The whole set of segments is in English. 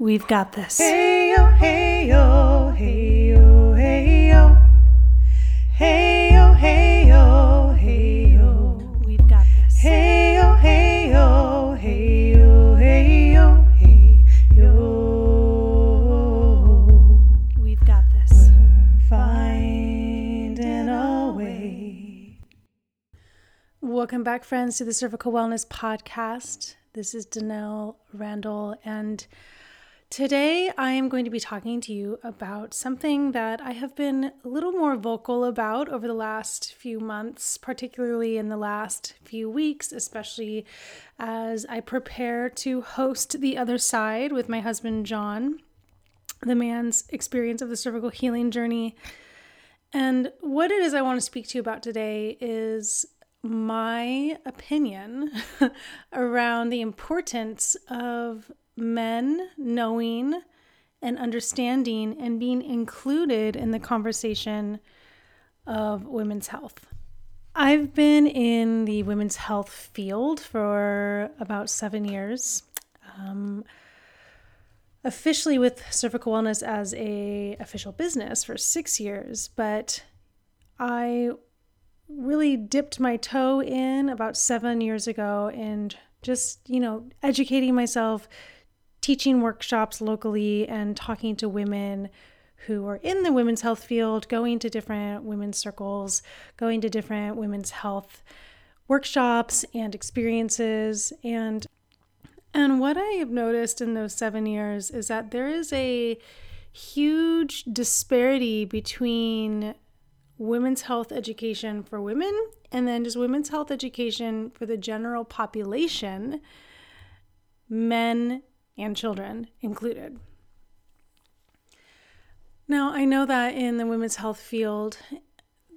We've got this. Hey yo, hey yo, hey yo, hey yo. Hey yo, hey yo, hey yo. We've got this. Hey yo, hey yo, hey yo, hey yo, hey yo. We've got this. We're Finding a way. Welcome back, friends, to the Cervical Wellness Podcast. This is Danelle Randall, and today I am going to be talking to you about something that I have been a little more vocal about over the last few months, particularly in the last few weeks, especially as I prepare to host The Other Side with my husband, John, the man's experience of the cervical healing journey. And what it is I want to speak to you about today is my opinion around the importance of men knowing and understanding and being included in the conversation of women's health. I've been in the women's health field for about seven years. Um, officially with cervical wellness as a official business for six years, but I really dipped my toe in about seven years ago and just, you know, educating myself, teaching workshops locally, and talking to women who are in the women's health field, going to different women's circles, going to different women's health workshops and experiences. And and what I have noticed in those seven years is that there is a huge disparity between women's health education for women and then just women's health education for the general population, men and children included. Now, I know that in the women's health field,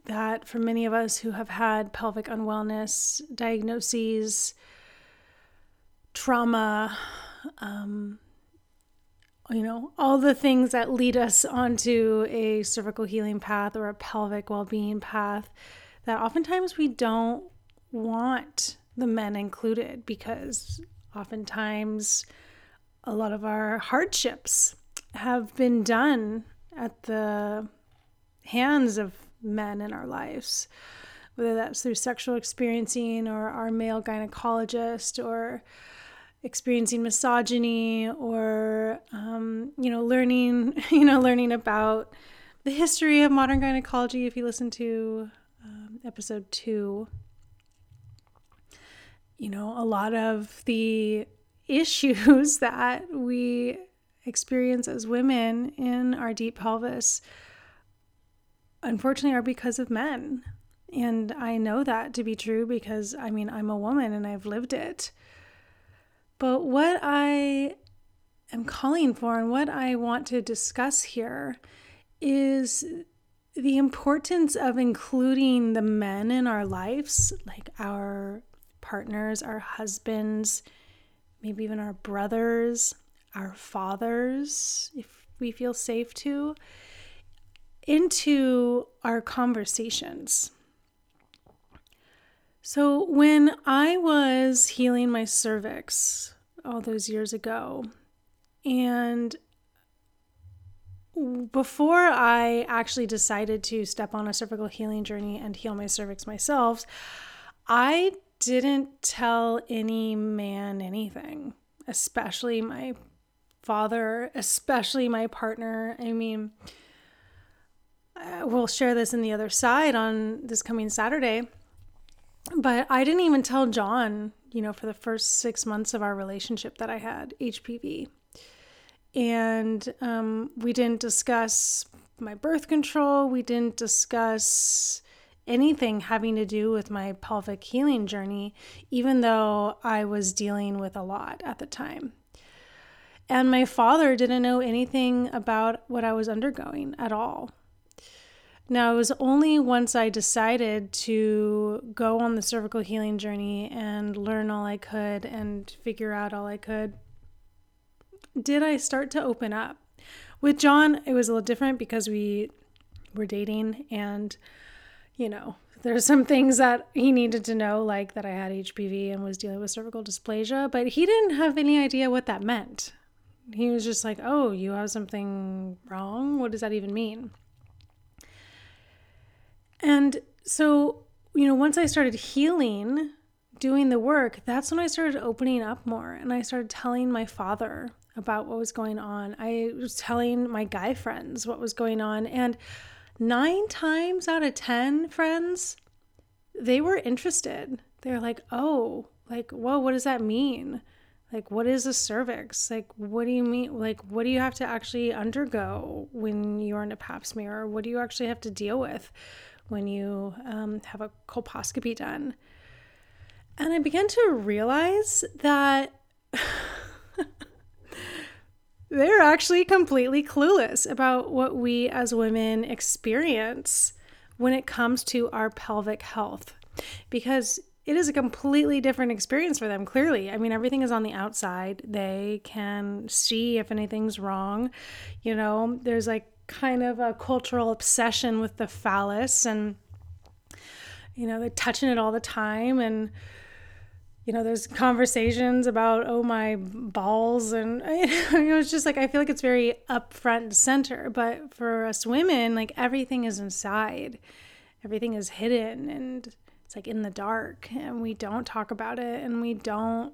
that for many of us who have had pelvic unwellness diagnoses, trauma, um, you know, all the things that lead us onto a cervical healing path or a pelvic well being path, that oftentimes we don't want the men included because oftentimes a lot of our hardships have been done at the hands of men in our lives, whether that's through sexual experiencing or our male gynecologist or experiencing misogyny or um, you know learning you know learning about the history of modern gynecology if you listen to um, episode two. You know a lot of the issues that we experience as women in our deep pelvis unfortunately are because of men. And i know that to be true because i mean i'm a woman and i've lived it. But what I am calling for and what I want to discuss here is the importance of including the men in our lives, like our partners, our husbands, maybe even our brothers, our fathers, if we feel safe to, into our conversations. So, when I was healing my cervix all those years ago, and before I actually decided to step on a cervical healing journey and heal my cervix myself, I didn't tell any man anything, especially my father, especially my partner. I mean, we'll share this in the other side on this coming Saturday but I didn't even tell John, you know, for the first six months of our relationship that I had HPV. And um, we didn't discuss my birth control. We didn't discuss anything having to do with my pelvic healing journey, even though I was dealing with a lot at the time. And my father didn't know anything about what I was undergoing at all. Now, it was only once I decided to go on the cervical healing journey and learn all I could and figure out all I could did I start to open up. With John, it was a little different because we were dating and, you know, there's some things that he needed to know, like that I had HPV and was dealing with cervical dysplasia, but he didn't have any idea what that meant. He was just like, Oh, you have something wrong? What does that even mean? And so, you know, once I started healing, doing the work, that's when I started opening up more and I started telling my father about what was going on. I was telling my guy friends what was going on. And nine times out of 10 friends, they were interested. They're like, oh, like, whoa, what does that mean? Like, what is a cervix? Like, what do you mean? Like, what do you have to actually undergo when you're in a pap smear? What do you actually have to deal with when you um, have a colposcopy done? And I began to realize that they're actually completely clueless about what we as women experience when it comes to our pelvic health because it is a completely different experience for them clearly. I mean everything is on the outside. They can see if anything's wrong. You know there's like kind of a cultural obsession with the phallus and you know they're touching it all the time and you know, there's conversations about, oh, my balls. And it was just like, I feel like it's very up upfront center. But for us women, like everything is inside, everything is hidden and it's like in the dark. And we don't talk about it and we don't,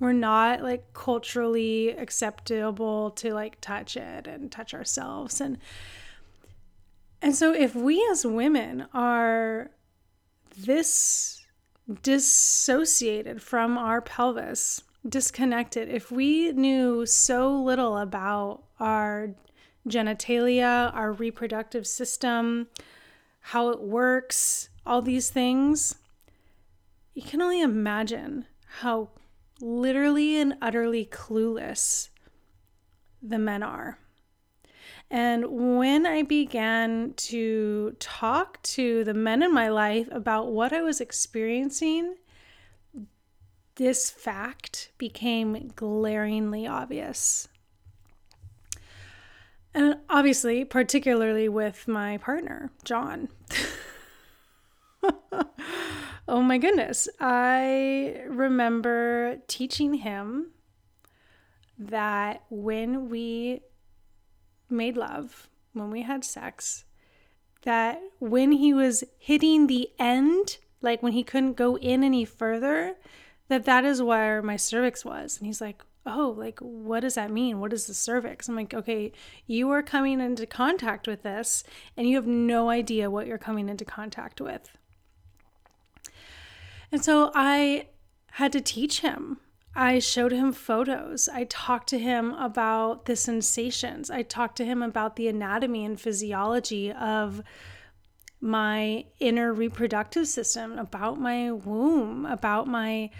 we're not like culturally acceptable to like touch it and touch ourselves. And, and so if we as women are this dissociated from our pelvis, disconnected, if we knew so little about our genitalia, our reproductive system, how it works, all these things, you can only imagine how literally and utterly clueless the men are. And when I began to talk to the men in my life about what I was experiencing, this fact became glaringly obvious. And obviously, particularly with my partner, John. oh my goodness. I remember teaching him that when we made love, when we had sex, that when he was hitting the end, like when he couldn't go in any further, that that is where my cervix was. And he's like, oh, like, what does that mean? What is the cervix? I'm like, okay, you are coming into contact with this and you have no idea what you're coming into contact with. And so I had to teach him I showed him photos. I talked to him about the sensations. I talked to him about the anatomy and physiology of my inner reproductive system, about my womb, about my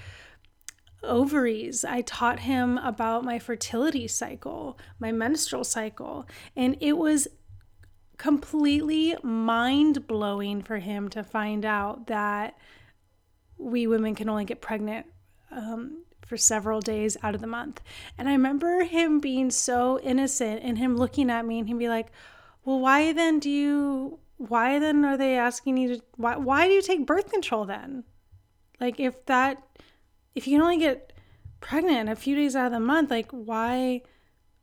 ovaries. I taught him about my fertility cycle, my menstrual cycle. And it was completely mind blowing for him to find out that we women can only get pregnant um, for several days out of the month. And I remember him being so innocent and him looking at me and he'd be like, Well, why then do you, why then are they asking you to, why, why do you take birth control then? Like, if that, if you can only get pregnant a few days out of the month, like, why,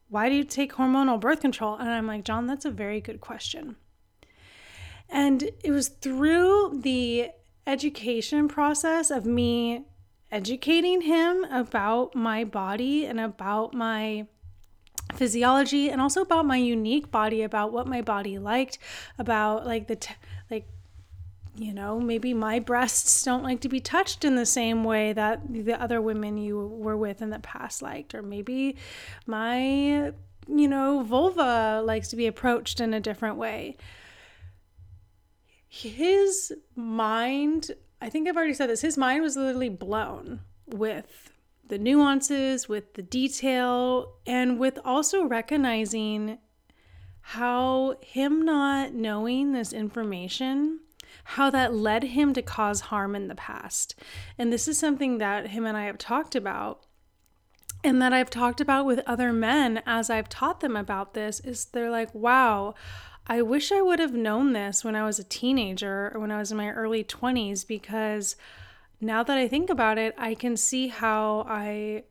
why do you take hormonal birth control? And I'm like, John, that's a very good question. And it was through the education process of me educating him about my body and about my physiology and also about my unique body about what my body liked about like the t- like you know maybe my breasts don't like to be touched in the same way that the other women you were with in the past liked or maybe my you know vulva likes to be approached in a different way. His mind I think I've already said this. His mind was literally blown with the nuances, with the detail, and with also recognizing how him not knowing this information how that led him to cause harm in the past. And this is something that him and I have talked about and that I've talked about with other men as I've taught them about this is they're like, "Wow, I wish I would have known this when I was a teenager or when I was in my early 20s because now that I think about it, I can see how I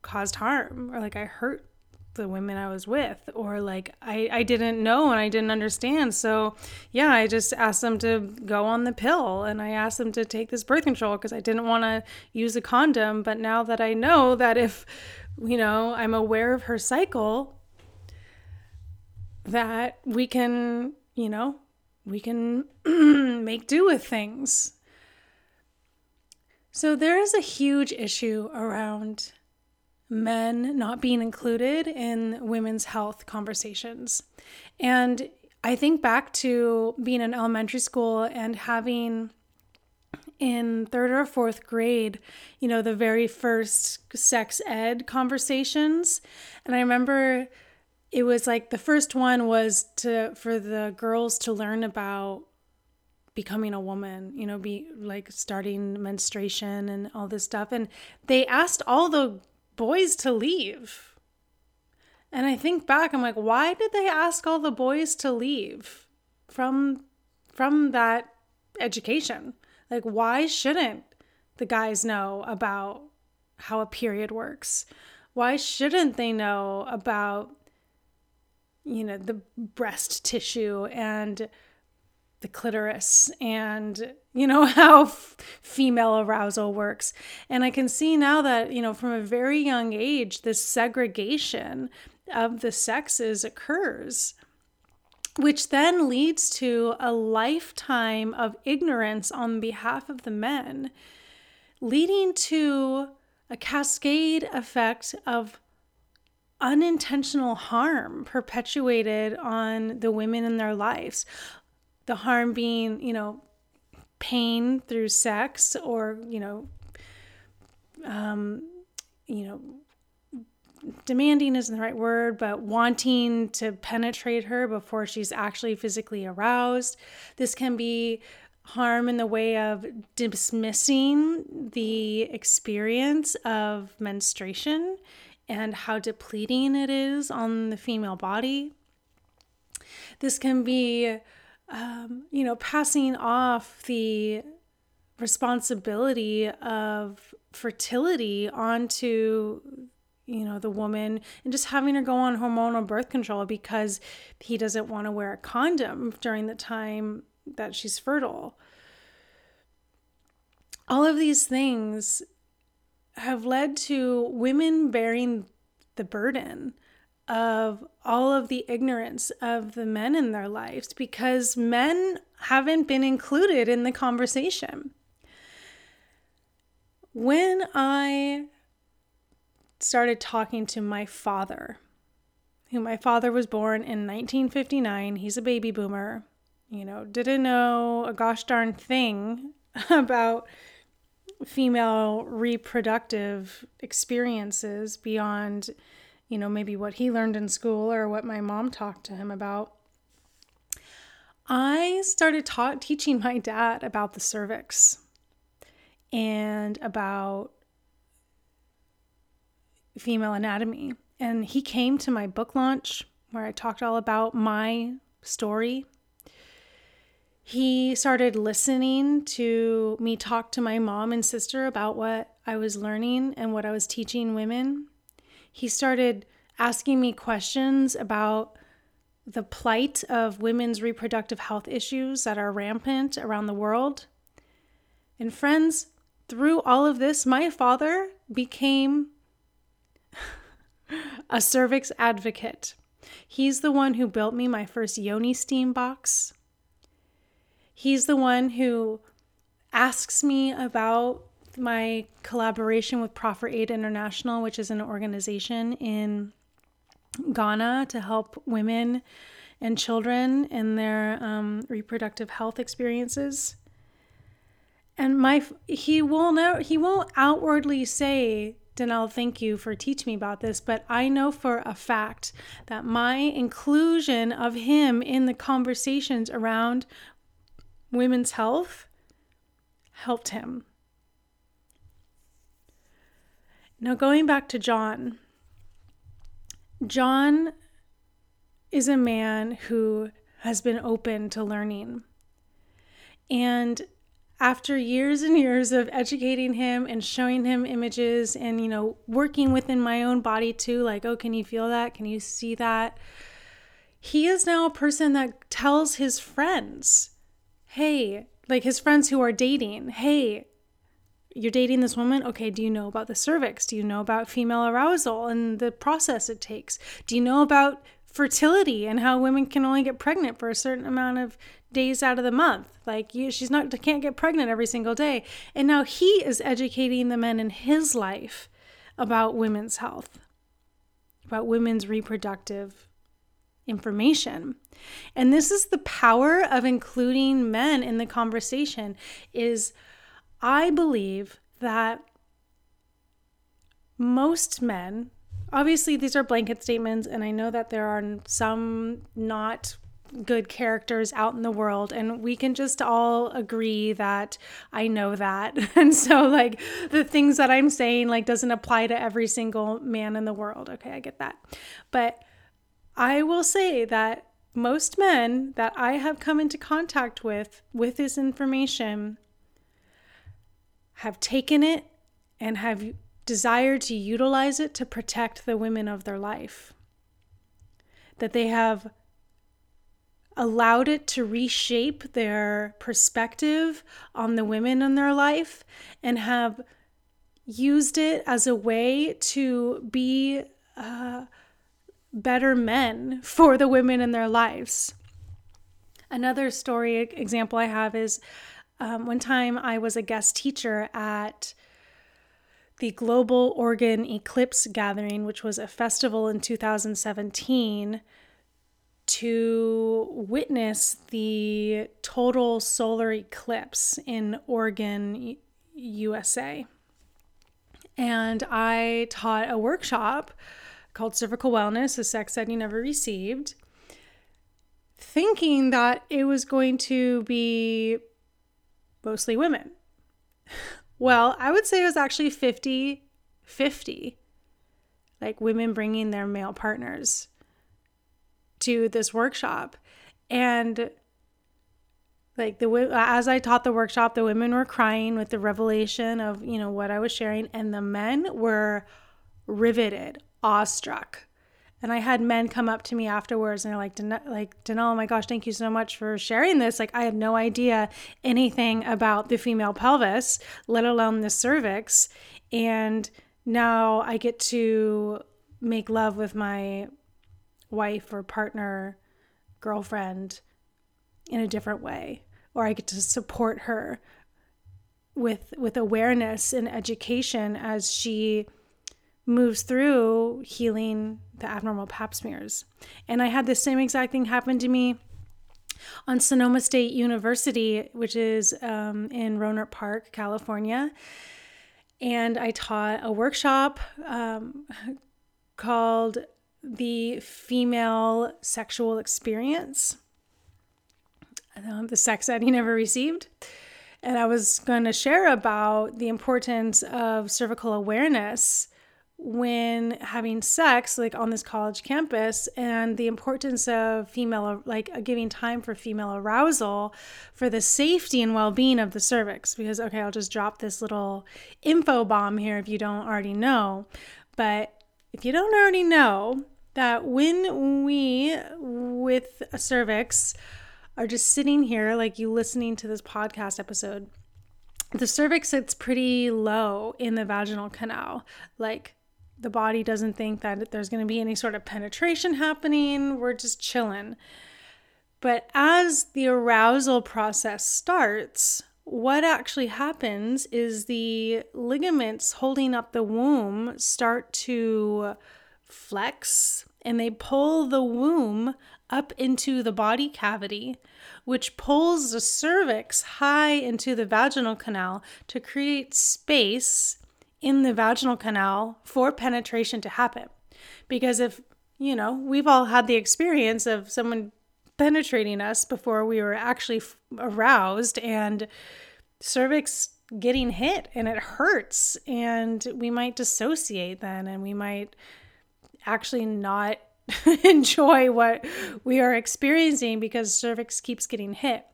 caused harm or like I hurt the women I was with or like I, I didn't know and I didn't understand. So yeah, I just asked them to go on the pill and I asked them to take this birth control because I didn't want to use a condom. But now that I know that if, you know, I'm aware of her cycle, that we can, you know, we can make do with things. So there is a huge issue around men not being included in women's health conversations. And I think back to being in elementary school and having in third or fourth grade, you know, the very first sex ed conversations. And I remember it was like the first one was to for the girls to learn about becoming a woman, you know, be like starting menstruation and all this stuff. And they asked all the boys to leave. And I think back, I'm like, why did they ask all the boys to leave from from that education? Like, why shouldn't the guys know about how a period works? Why shouldn't they know about, you know, the breast tissue and the clitoris and you know how f- female arousal works. And i can see now that you know from a very young age this segregation of the sexes occurs which then leads to a lifetime of ignorance on behalf of the men leading to a cascade effect of unintentional harm perpetuated on the women in their lives the harm being, you know, pain through sex or, you know, um, you know, demanding isn't the right word, but wanting to penetrate her before she's actually physically aroused. This can be harm in the way of dismissing the experience of menstruation and how depleting it is on the female body. This can be um, you know, passing off the responsibility of fertility onto you know the woman and just having her go on hormonal birth control because he doesn't want to wear a condom during the time that she's fertile all of these things have led to women bearing the burden of all of the ignorance of the men in their lives because men haven't been included in the conversation. When I started talking to my father, who my father was born in 1959, he's a baby boomer, you know, didn't know a gosh darn thing about female reproductive experiences beyond you know, maybe what he learned in school or what my mom talked to him about. I started ta- teaching my dad about the cervix and about female anatomy. And he came to my book launch where I talked all about my story. He started listening to me talk to my mom and sister about what I was learning and what I was teaching women he started asking me questions about the plight of women's reproductive health issues that are rampant around the world. And friends, through all of this, my father became a cervix advocate. He's the one who built me my first Yoni steam box. He's the one who asks me about my collaboration with Proffer Aid International, which is an organization in Ghana to help women and children in their um, reproductive health experiences. And my he will know he won't outwardly say, Danelle, thank you for teaching me about this, but I know for a fact that my inclusion of him in the conversations around women's health helped him. Now, going back to John, John is a man who has been open to learning. And after years and years of educating him and showing him images and you know working within my own body too like oh can you feel that? Can you see that? He is now a person that tells his friends hey like his friends who are dating hey you're dating this woman okay do you know about the cervix do you know about female arousal and the process it takes do you know about fertility and how women can only get pregnant for a certain amount of days out of the month. Like you, she's not can't get pregnant every single day. And now he is educating the men in his life about women's health, about women's reproductive information. And this is the power of including men in the conversation is I believe that most men obviously these are blanket statements and I know that there are some not good characters out in the world and we can just all agree that I know that. And so like the things that I'm saying like doesn't apply to every single man in the world. Okay, I get that. But I will say that most men that I have come into contact with with this information have taken it and have desired to utilize it to protect the women of their life. That they have allowed it to reshape their perspective on the women in their life and have used it as a way to be uh, better men for the women in their lives. Another story example I have is um, one time I was a guest teacher at the Global Oregon Eclipse Gathering, which was a festival in 2017 to witness the total solar eclipse in Oregon, USA. And I taught a workshop called Cervical Wellness, a sex ed you never received, thinking that it was going to be mostly women. Well, I would say it was actually 50 50, like women bringing their male partners to this workshop. And like the as I taught the workshop, the women were crying with the revelation of, you know, what I was sharing and the men were riveted, awestruck. And I had men come up to me afterwards and they're like, like, Danelle, oh my gosh, thank you so much for sharing this. Like, I had no idea anything about the female pelvis, let alone the cervix. And now I get to make love with my wife or partner, girlfriend in a different way or I get to support her with with awareness and education as she moves through healing the abnormal pap smears. And I had the same exact thing happen to me on Sonoma State University, which is um, in Rohnert Park, California. And I taught a workshop um, called the female sexual experience, um, the sex ed he never received. And I was going to share about the importance of cervical awareness when having sex, like on this college campus, and the importance of female, like uh, giving time for female arousal for the safety and well being of the cervix. Because, okay, I'll just drop this little info bomb here if you don't already know. But if you don't already know, that when we with a cervix are just sitting here, like you listening to this podcast episode, the cervix sits pretty low in the vaginal canal. Like the body doesn't think that there's going to be any sort of penetration happening. We're just chilling. But as the arousal process starts, what actually happens is the ligaments holding up the womb start to flex and they pull the womb up into the body cavity, which pulls the cervix high into the vaginal canal to create space in the vaginal canal for penetration to happen. Because if, you know, we've all had the experience of someone penetrating us before we were actually aroused and cervix getting hit and it hurts and we might dissociate then and we might actually not enjoy what we are experiencing because cervix keeps getting hit.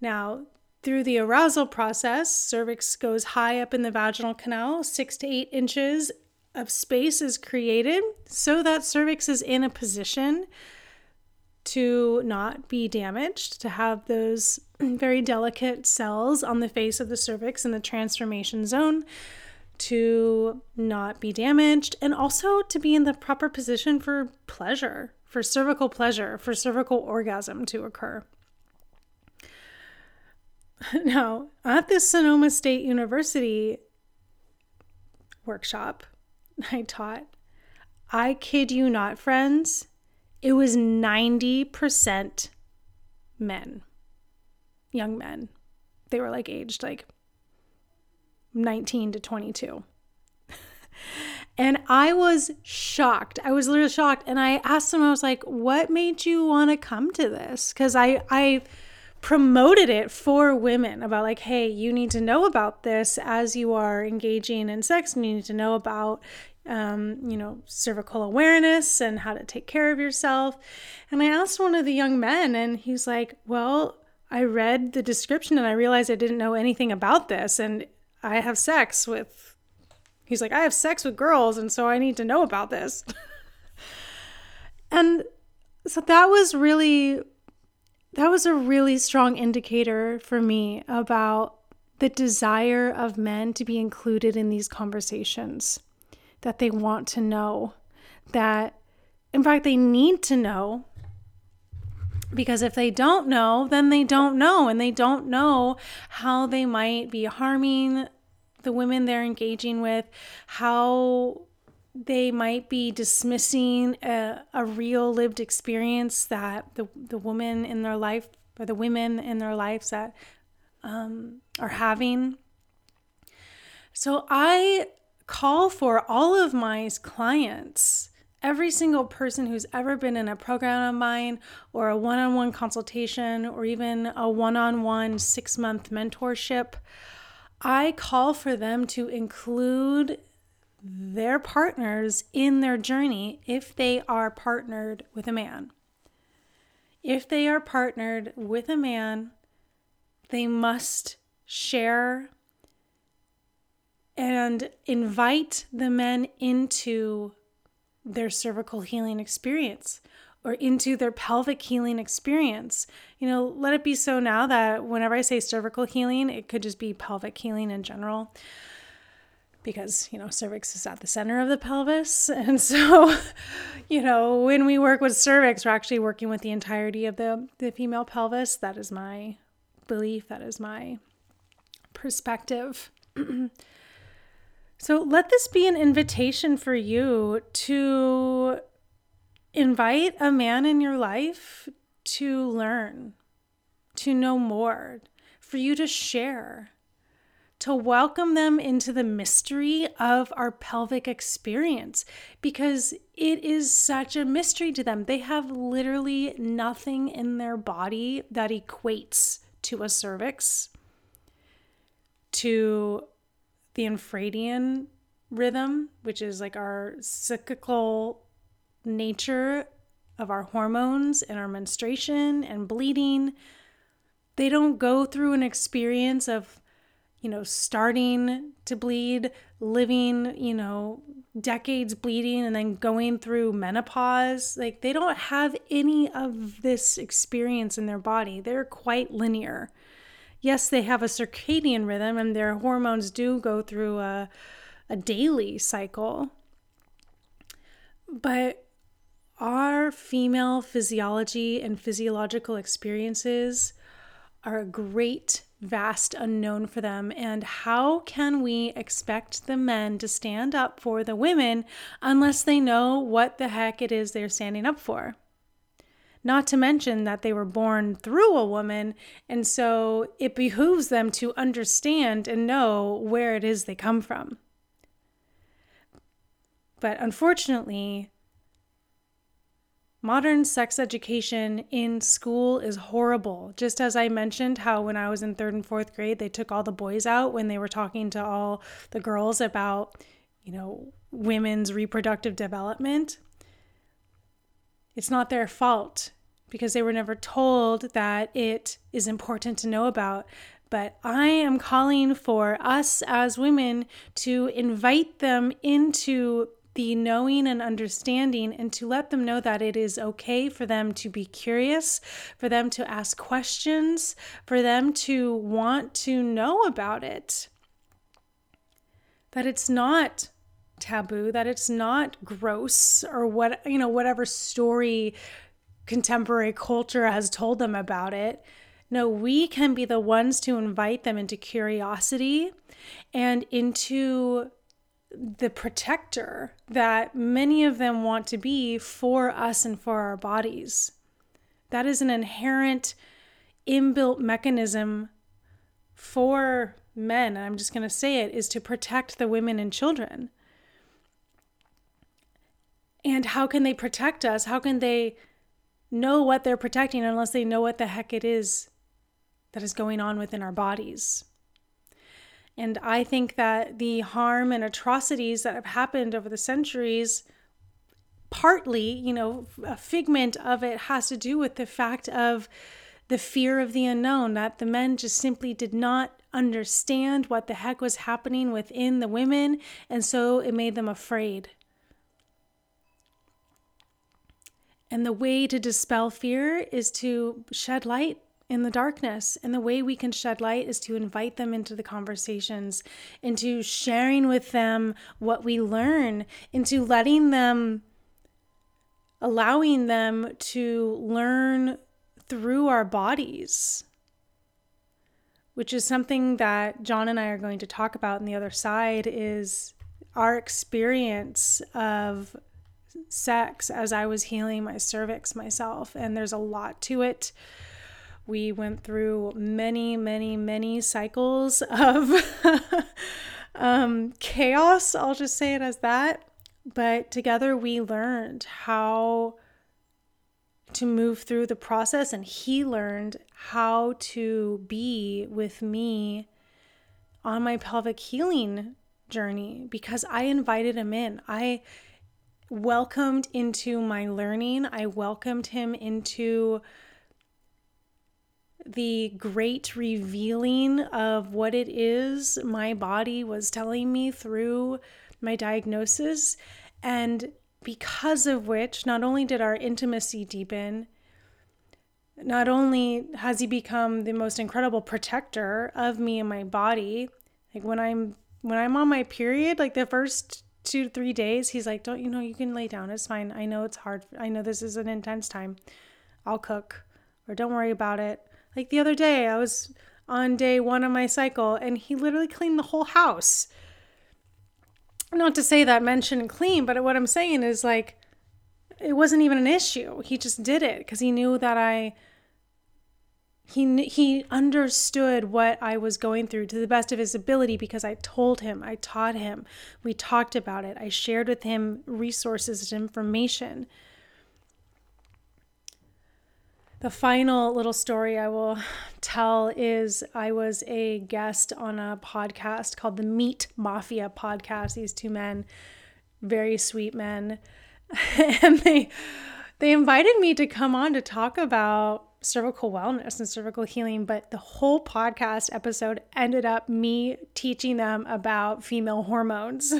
Now, through the arousal process, cervix goes high up in the vaginal canal, six to eight inches of space is created so that cervix is in a position to not be damaged, to have those very delicate cells on the face of the cervix in the transformation zone to not be damaged, and also to be in the proper position for pleasure, for cervical pleasure, for cervical orgasm to occur. Now, at this Sonoma State University workshop I taught, I kid you not, friends, it was 90% men, young men. They were like aged like 19 to 22. and I was shocked. I was literally shocked. And I asked them, I was like, what made you want to come to this? Because I, I, promoted it for women about like hey you need to know about this as you are engaging in sex and you need to know about um, you know cervical awareness and how to take care of yourself. And i asked one of the young men and he's like well i read the description and i realized i didn't know anything about this and i have sex with he's like i have sex with girls and so i need to know about this. And so that was really that was a really strong indicator for me about the desire of men to be included in these conversations, that they want to know, that in fact they need to know. Because if they don't know, then they don't know, and they don't know how they might be harming the women they're engaging with, how they might be dismissing a, a real lived experience that the, the woman in their life or the women in their lives that um, are having. So I call for all of my clients, every single person who's ever been in a program of mine or a one on one consultation or even a one on one six month mentorship. I call for them to include their partners in their journey if they are partnered with a man. If they are partnered with a man, they must share and invite the men into their cervical healing experience or into their pelvic healing experience. You know, let it be so now that whenever I say cervical healing, it could just be pelvic healing in general because you know cervix is at the center of the pelvis. And so you know when we work with cervix we're actually working with the entirety of the the female pelvis. That is my belief. That is my perspective. So let this be an invitation for you to invite a man in your life to learn to know more for you to share to welcome them into the mystery of our pelvic experience because it is such a mystery to them. They have literally nothing in their body that equates to a cervix, to the infradian rhythm, which is like our cyclical nature of our hormones and our menstruation and bleeding. They don't go through an experience of you know, starting to bleed, living, you know, decades bleeding and then going through menopause. Like they don't have any of this experience in their body. They're quite linear. Yes, they have a circadian rhythm and their hormones do go through a, a daily cycle. But our female physiology and physiological experiences are a great vast unknown for them. And how can we expect the men to stand up for the women unless they know what the heck it is they're standing up for? Not to mention that they were born through a woman, and so it behooves them to understand and know where it is they come from. But unfortunately, Modern sex education in school is horrible. Just as I mentioned, how when I was in third and fourth grade, they took all the boys out when they were talking to all the girls about, you know, women's reproductive development. It's not their fault because they were never told that it is important to know about. but I am calling for us as women to invite them into the knowing and understanding and to let them know that it is okay for them to be curious, for them to ask questions, for them to want to know about it. That it's not taboo, that it's not gross or what, you know, whatever story contemporary culture has told them about it. No, we can be the ones to invite them into curiosity and into the protector that many of them want to be for us and for our bodies. That is an inherent inbuilt mechanism for men, and I'm just going to say it, is to protect the women and children. And how can they protect us? How can they know what they're protecting unless they know what the heck it is that is going on within our bodies? And I think that the harm and atrocities that have happened over the centuries, partly, you know, a figment of it has to do with the fact of the fear of the unknown, that the men just simply did not understand what the heck was happening within the women, and so it made them afraid. And the way to dispel fear is to shed light in the darkness. And the way we can shed light is to invite them into the conversations, into sharing with them what we learn, into letting them, allowing them to learn through our bodies, which is something that John and I are going to talk about on the other side is our experience of sex as I was healing my cervix myself. And there's a lot to it we went through many, many, many cycles of um, chaos. I'll just say it as that. But together we learned how to move through the process, and he learned how to be with me on my pelvic healing journey because I invited him in. I welcomed into my learning, I welcomed him into the great revealing of what it is my body was telling me through my diagnosis. And because of which, not only did our intimacy deepen, not only has he become the most incredible protector of me and my body, like when I'm when I'm on my period, like the first two three days, he's like, Don't you know you can lay down, it's fine. I know it's hard. I know this is an intense time. I'll cook. Or don't worry about it. Like the other day, I was on day one of my cycle and he literally cleaned the whole house. Not to say that mention clean, but what I'm saying is like, it wasn't even an issue. He just did it because he knew that I. He, he understood what I was going through to the best of his ability because I told him, I taught him, we talked about it, I shared with him resources and information. The final little story I will tell is I was a guest on a podcast called the Meat Mafia podcast. These two men, very sweet men, and they they invited me to come on to talk about cervical wellness and cervical healing, but the whole podcast episode ended up me teaching them about female hormones.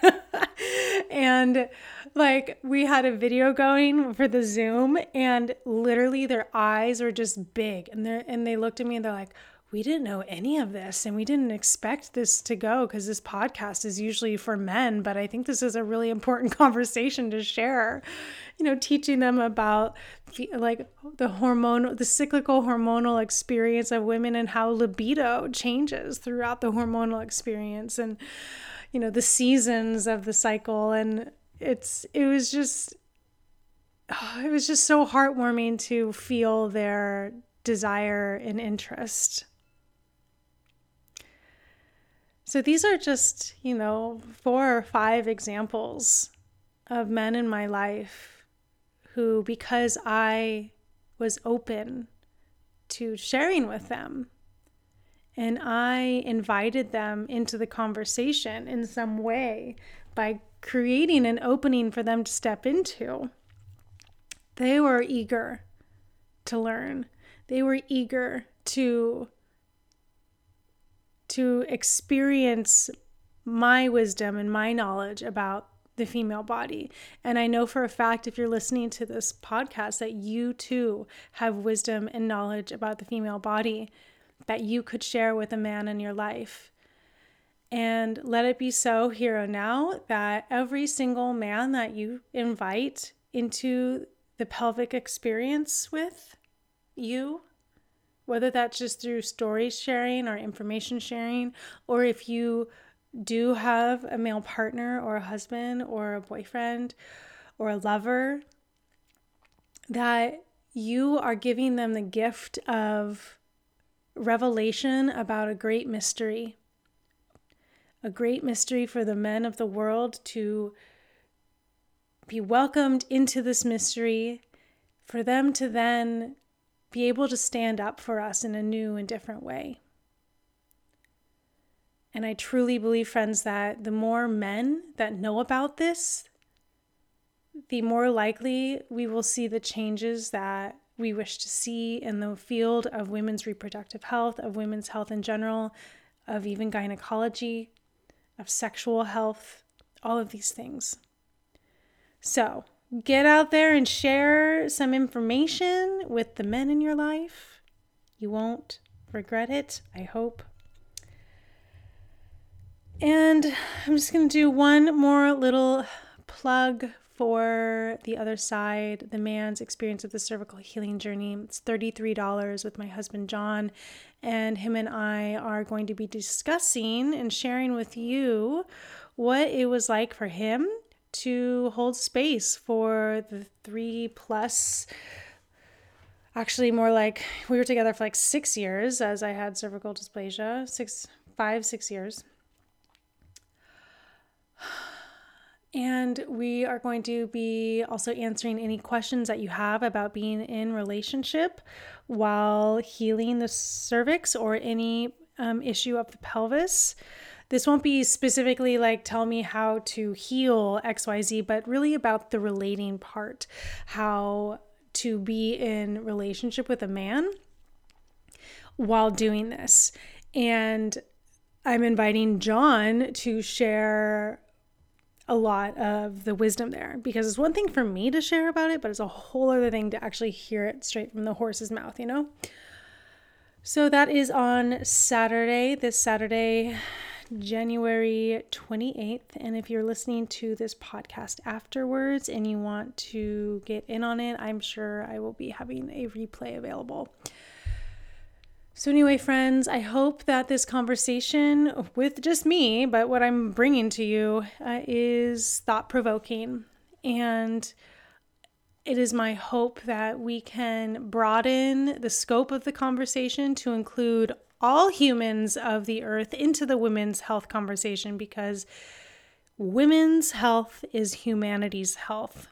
and like we had a video going for the Zoom and literally their eyes were just big and they and they looked at me and they're like, we didn't know any of this and we didn't expect this to go because this podcast is usually for men but i think this is a really important conversation to share. You know teaching them about like the hormonal the cyclical hormonal experience of women and how libido changes throughout the hormonal experience and you know the seasons of the cycle and it's it was just oh, it was just so heartwarming to feel their desire and interest. So these are just you know four or five examples of men in my life who because i was open to sharing with them and I invited them into the conversation in some way by creating an opening for them to step into. They were eager to learn, they were eager to to experience my wisdom and my knowledge about the female body. And I know for a fact, if you're listening to this podcast, that you too have wisdom and knowledge about the female body that you could share with a man in your life. And let it be so here and now that every single man that you invite into the pelvic experience with you, whether that's just through story sharing or information sharing, or if you do have a male partner or a husband or a boyfriend or a lover, that you are giving them the gift of revelation about a great mystery. A great mystery for the men of the world to be welcomed into this mystery, for them to then be able to stand up for us in a new and different way. And I truly believe, friends, that the more men that know about this, the more likely we will see the changes that we wish to see in the field of women's reproductive health, of women's health in general, of even gynecology, of sexual health, all of these things. So get out there and share some information with the men in your life. You won't regret it, I hope. And I'm just going to do one more little plug for the other side, the man's experience of the cervical healing journey. It's $33 with my husband John, and him and I are going to be discussing and sharing with you what it was like for him to hold space for the three plus actually more like we were together for like six years as i had cervical dysplasia six five six years and we are going to be also answering any questions that you have about being in relationship while healing the cervix or any um, issue of the pelvis. This won't be specifically like tell me how to heal XYZ, but really about the relating part, how to be in relationship with a man while doing this. And I'm inviting John to share a lot of the wisdom there because it's one thing for me to share about it, but it's a whole other thing to actually hear it straight from the horse's mouth, you know? So that is on Saturday, this Saturday, January 28th. And if you're listening to this podcast afterwards and you want to get in on it, I'm sure I will be having a replay available. So, anyway, friends, I hope that this conversation with just me, but what I'm bringing to you uh, is thought provoking. And it is my hope that we can broaden the scope of the conversation to include all humans of the earth into the women's health conversation because women's health is humanity's health.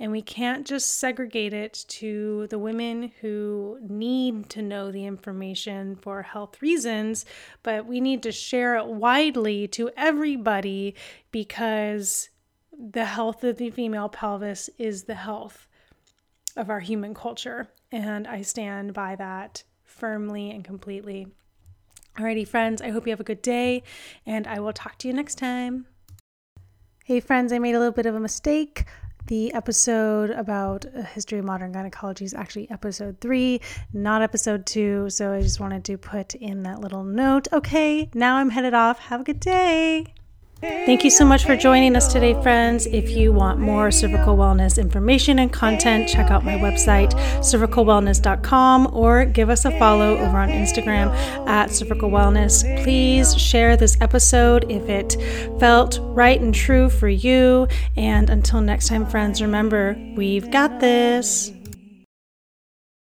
And we can't just segregate it to the women who need to know the information for health reasons, but we need to share it widely to everybody because the health of the female pelvis is the health of our human culture. And I stand by that firmly and completely. Alrighty, friends, I hope you have a good day, and I will talk to you next time. Hey, friends, I made a little bit of a mistake. The episode about a history of modern gynecology is actually episode three, not episode two. So I just wanted to put in that little note. Okay, now I'm headed off. Have a good day. Thank you so much for joining us today, friends. If you want more cervical wellness information and content, check out my website, cervicalwellness.com, or give us a follow over on Instagram at cervical wellness. Please share this episode if it felt right and true for you. And until next time, friends, remember, we've got this.